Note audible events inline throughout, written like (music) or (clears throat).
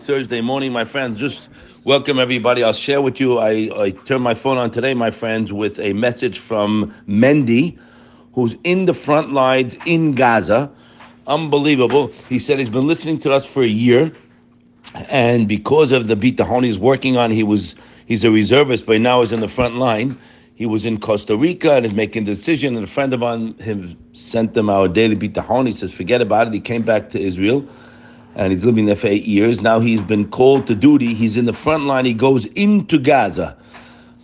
Thursday morning, my friends. Just welcome everybody. I'll share with you. I, I turned my phone on today, my friends, with a message from Mendy, who's in the front lines in Gaza. Unbelievable. He said he's been listening to us for a year, and because of the bitachon he's working on, he was he's a reservist, but now he's in the front line. He was in Costa Rica and is making a decision, and a friend of mine him sent them our daily bitachon. He says, forget about it. He came back to Israel, and he's living there for eight years. Now he's been called to duty. He's in the front line. He goes into Gaza.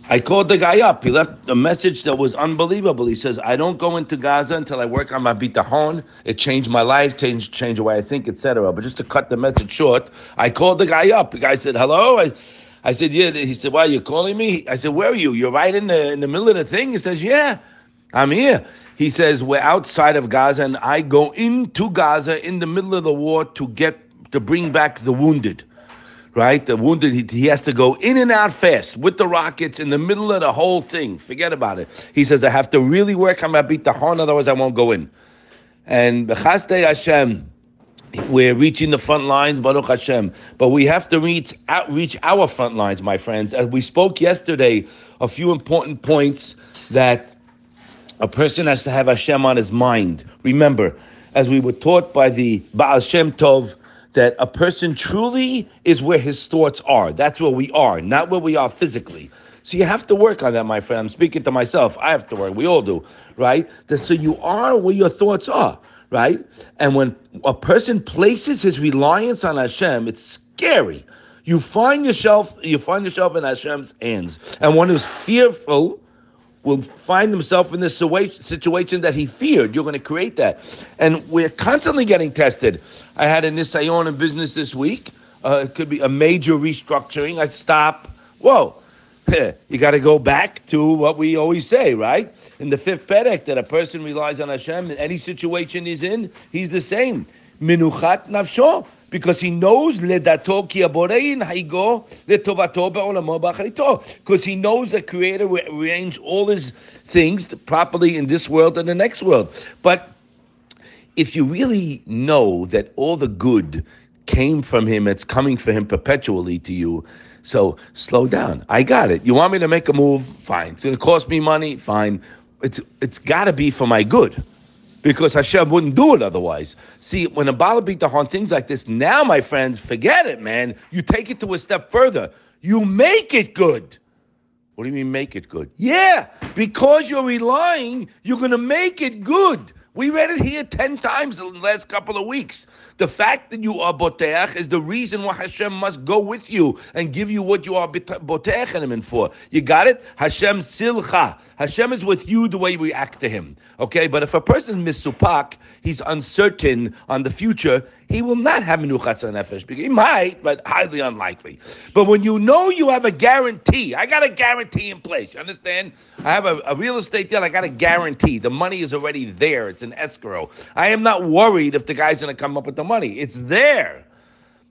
I called the guy up. He left a message that was unbelievable. He says, I don't go into Gaza until I work on my bitachon. It changed my life, changed, changed the way I think, etc. But just to cut the message short, I called the guy up. The guy said, hello. I, I said, yeah. He said, why are you calling me? I said, where are you? You're right in the in the middle of the thing. He says, yeah, I'm here. He says, we're outside of Gaza, and I go into Gaza in the middle of the war to get to bring back the wounded. Right, the wounded. He, he has to go in and out fast with the rockets in the middle of the whole thing. Forget about it. He says, I have to really work on my bitachon, otherwise I won't go in. And B'chasdei Hashem we're reaching the front lines, Baruch Hashem. But we have to reach out, reach our front lines, my friends. As we spoke yesterday, a few important points that a person has to have Hashem on his mind. Remember, as we were taught by the Baal Shem Tov, that a person truly is where his thoughts are. That's where we are, not where we are physically. So you have to work on that, my friend. I'm speaking to myself. I have to work. We all do, right? So you are where your thoughts are right? And when a person places his reliance on Hashem, it's scary. You find yourself, you find yourself in Hashem's hands. And one who's fearful will find himself in this situation that he feared. You're going to create that. And we're constantly getting tested. I had a Nisayon in business this week. Uh, it could be a major restructuring. I stop. Whoa. You got to go back to what we always say, right? In the fifth perek, that a person relies on Hashem in any situation he's in, he's the same. Minuchat nafsho, because he knows ledato ki aborein haigo letovato be'olamo b'acharito. Because he knows the Creator will arrange all his things properly in this world and the next world. But if you really know that all the good came from him, it's coming for him perpetually to you, so slow down. I got it. You want me to make a move? Fine. It's going to cost me money? Fine. It's it's got to be for my good. Because Hashem wouldn't do it otherwise. See, when a beat on things like this, now, my friends, forget it, man. You take it to a step further. You make it good. What do you mean make it good? Yeah, because you're relying, you're going to make it good. We read it here 10 times in the last couple of weeks. The fact that you are boteach is the reason why Hashem must go with you and give you what you are boteach for. You got it? Hashem tzilcha. Hashem is with you the way we act to him. Okay, but if a person is misupak, he's uncertain on the future, he will not have menuchat nefesh. He might, but highly unlikely. But when you know you have a guarantee, I got a guarantee in place. You understand? I have a, a real estate deal. I got a guarantee. The money is already there. It's an escrow. I am not worried if the guy's going to come up with the money. It's there.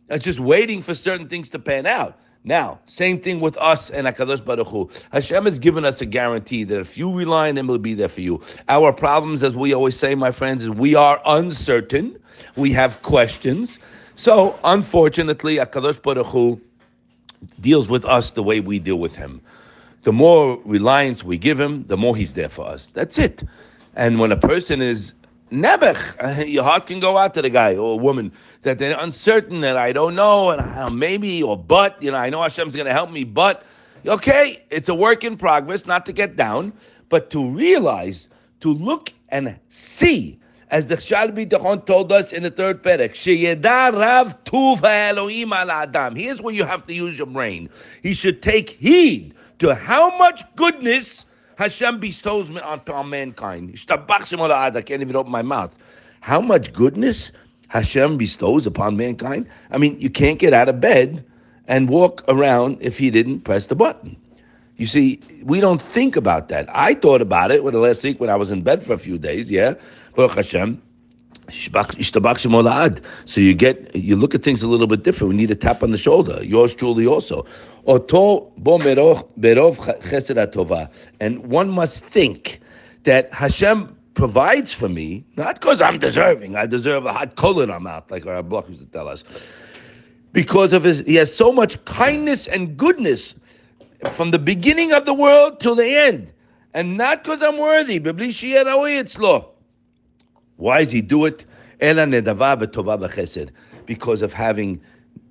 It's just waiting for certain things to pan out. Now, same thing with us and Hakadosh Baruch Hu. Hashem has given us a guarantee that if you rely on Him, He'll be there for you. Our problems, as we always say, my friends, is we are uncertain. We have questions. So, unfortunately, Hakadosh Baruch Hu deals with us the way we deal with Him. The more reliance we give Him, the more He's there for us. That's it. And when a person is Nebech, (laughs) your heart can go out to the guy or woman that they're uncertain that I don't know and I maybe or but you know I know Hashem's going to help me, but okay, it's a work in progress. Not to get down, but to realize, to look and see, as the Shaar HaBitachon told us in the third perek, Sheyeda Rav Elohim al Adam. Here's where you have to use your brain. He should take heed to how much goodness Hashem bestows upon mankind. I can't even open my mouth. How much goodness Hashem bestows upon mankind? I mean, you can't get out of bed and walk around if he didn't press the button. You see, we don't think about that. I thought about it with the last week when I was in bed for a few days. Yeah, Baruch Hashem. So you get you look at things a little bit different. We need a tap on the shoulder. Yours truly also. And one must think that Hashem provides for me, not because I'm deserving. I deserve a hot coal in my mouth, like our block used to tell us. Because of his, he has so much kindness and goodness from the beginning of the world till the end. And not because I'm worthy. Why does he do it? Because of having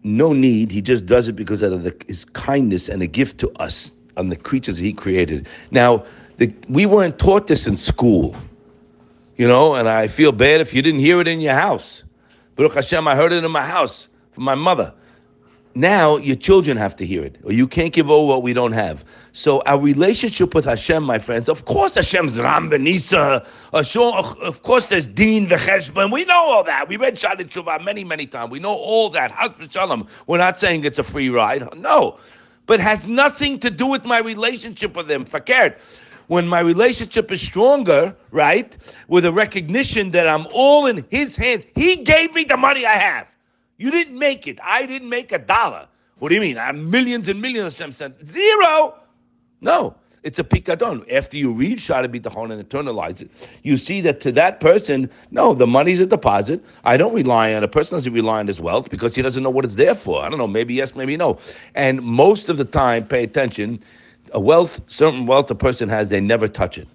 no need. He just does it because of the, his kindness and a gift to us and the creatures he created. Now, the, we weren't taught this in school, you know, and I feel bad if you didn't hear it in your house. Baruch Hashem, I heard it in my house from my mother. Now your children have to hear it, or you can't give over what we don't have. So our relationship with Hashem, my friends, of course Hashem's Ram Benisa, uh, of course there's Din Vecheshbon. We know all that. We read Shaarei Teshuvah many, many times. We know all that. Shalom. We're not saying it's a free ride. No. But has nothing to do with my relationship with him. Fakert when my relationship is stronger, right, with a recognition that I'm all in his hands, he gave me the money I have. You didn't make it. I didn't make a dollar. What do you mean? I have millions and millions of cents. Zero. No. It's a pikadon. After you read Shaar HaBitachon and internalize it, you see that to that person, no, the money's a deposit. I don't rely on a person doesn't rely on his wealth because he doesn't know what it's there for. I don't know, maybe yes, maybe no. And most of the time, pay attention, a wealth, certain wealth a person has, they never touch it.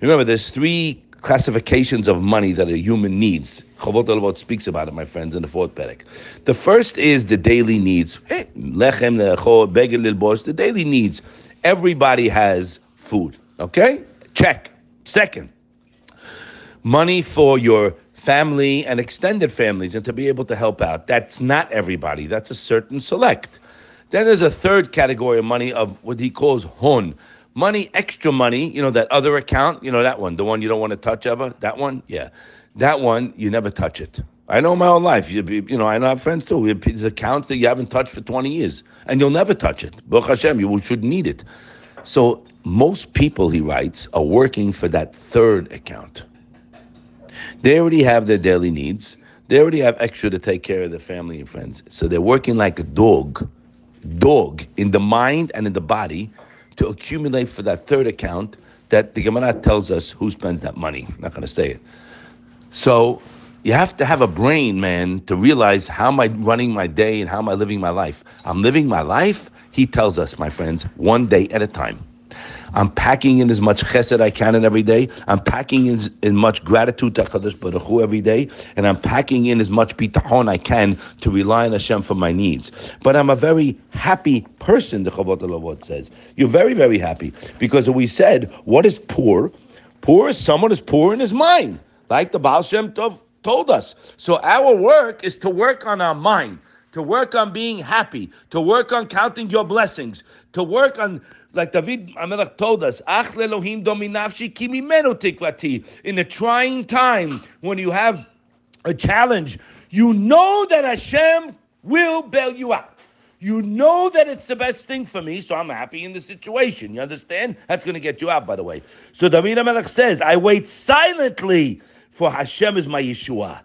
Remember, there's three classifications of money that a human needs. Chovot HaLevavot speaks about it, my friends, in the fourth Perek. The first is the daily needs. Lechem, begel, the daily needs. Everybody has food. Okay? Check. Second, money for your family and extended families and to be able to help out. That's not everybody. That's a certain select. Then there's a third category of money of what he calls hon money, extra money, you know, that other account, you know, that one, the one you don't want to touch ever, that one, yeah. That one, you never touch it. I know my own life. You, you know, I know I have friends too. There's accounts that you haven't touched for 20 years, and you'll never touch it. Baruch Hashem, you should need it. So most people, he writes, are working for that third account. They already have their daily needs. They already have extra to take care of their family and friends. So they're working like a dog, dog in the mind and in the body to accumulate for that third account that the Gemara tells us who spends that money. I'm not going to say it. So you have to have a brain, man, to realize how am I running my day and how am I living my life. I'm living my life, he tells us, my friends, one day at a time. I'm packing in as much chesed I can in every day. I'm packing in as much gratitude to Hakadosh Baruch Hu every day, and I'm packing in as much bitachon I can to rely on Hashem for my needs. But I'm a very happy person. The Chovot HaLevavot says you're very very happy because we said what is poor? Poor is someone is poor in his mind, like the Baal Shem Tov told us. So our work is to work on our mind to work on being happy, to work on counting your blessings, to work on like David Hamelech told us, Ach dominavshi. In a trying time, when you have a challenge, you know that Hashem will bail you out. You know that it's the best thing for me, so I'm happy in the situation. You understand? That's going to get you out, by the way. So David Hamelech says, I wait silently for Hashem is my Yeshua.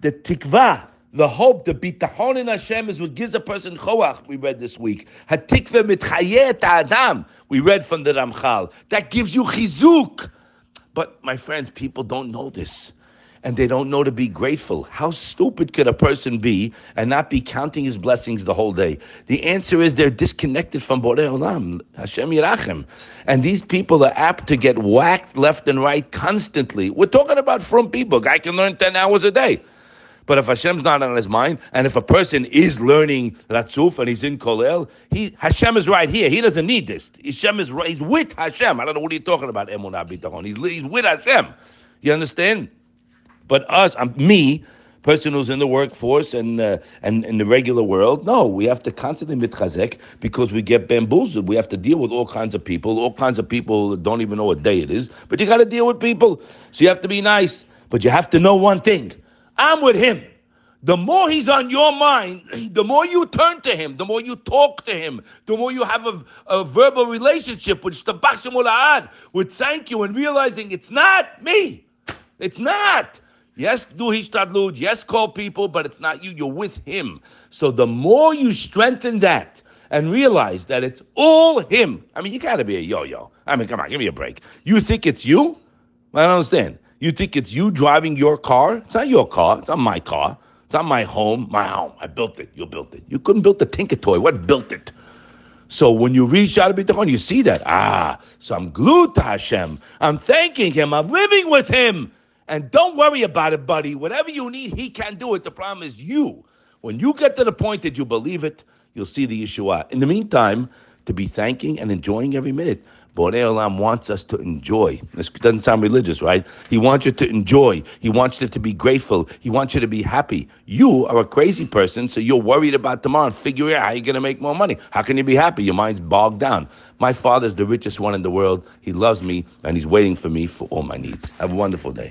The tikva, the hope, the bitachon in Hashem is what gives a person choach. We read this week. Hatikve mitchayet adam. We read from the Ramchal. That gives you chizuk. But my friends, people don't know this. And they don't know to be grateful. How stupid could a person be and not be counting his blessings the whole day? The answer is they're disconnected from Borei Olam, Hashem Yirachem. And these people are apt to get whacked left and right constantly. We're talking about from people. Guy can learn 10 hours a day. But if Hashem's not on his mind, and if a person is learning Ratzuf and he's in Kolel, he Hashem is right here. He doesn't need this. Hashem is right. He's with Hashem. I don't know what are you talking about, Emunah Bitachon. He's, he's with Hashem. You understand? But us, um, me, person who's in the workforce and uh, and in the regular world. No, we have to constantly mitchazek because we get bamboozled. We have to deal with all kinds of people. All kinds of people don't even know what day it is. But you got to deal with people, so you have to be nice. But you have to know one thing: I'm with him. The more he's on your mind, (clears throat) the more you turn to him, the more you talk to him, the more you have a, a verbal relationship with Shtabach with thank you and realizing it's not me. It's not. Yes, do hishtadlut. Yes, call people, but it's not you. You're with him. So the more you strengthen that and realize that it's all him. I mean, you got to be a yo-yo. I mean, come on, give me a break. You think it's you? I don't understand. You think it's you driving your car? It's not your car. It's not my car. It's not my home. My home. I built it. You built it. You couldn't build the Tinker Toy. What built it? So when you reach out to Bitachon, you see that. Ah, so I'm glued to Hashem. I'm thanking Him. I'm living with Him. And don't worry about it, buddy. Whatever you need, He can do it. The problem is you. When you get to the point that you believe it, you'll see the Yeshua. In the meantime, to be thanking and enjoying every minute. Borei Olam wants us to enjoy. This doesn't sound religious, right? He wants you to enjoy. He wants you to be grateful. He wants you to be happy. You are a crazy person, so you're worried about tomorrow and figuring out how you're going to make more money. How can you be happy? Your mind's bogged down. My father's the richest one in the world. He loves me, and he's waiting for me for all my needs. Have a wonderful day.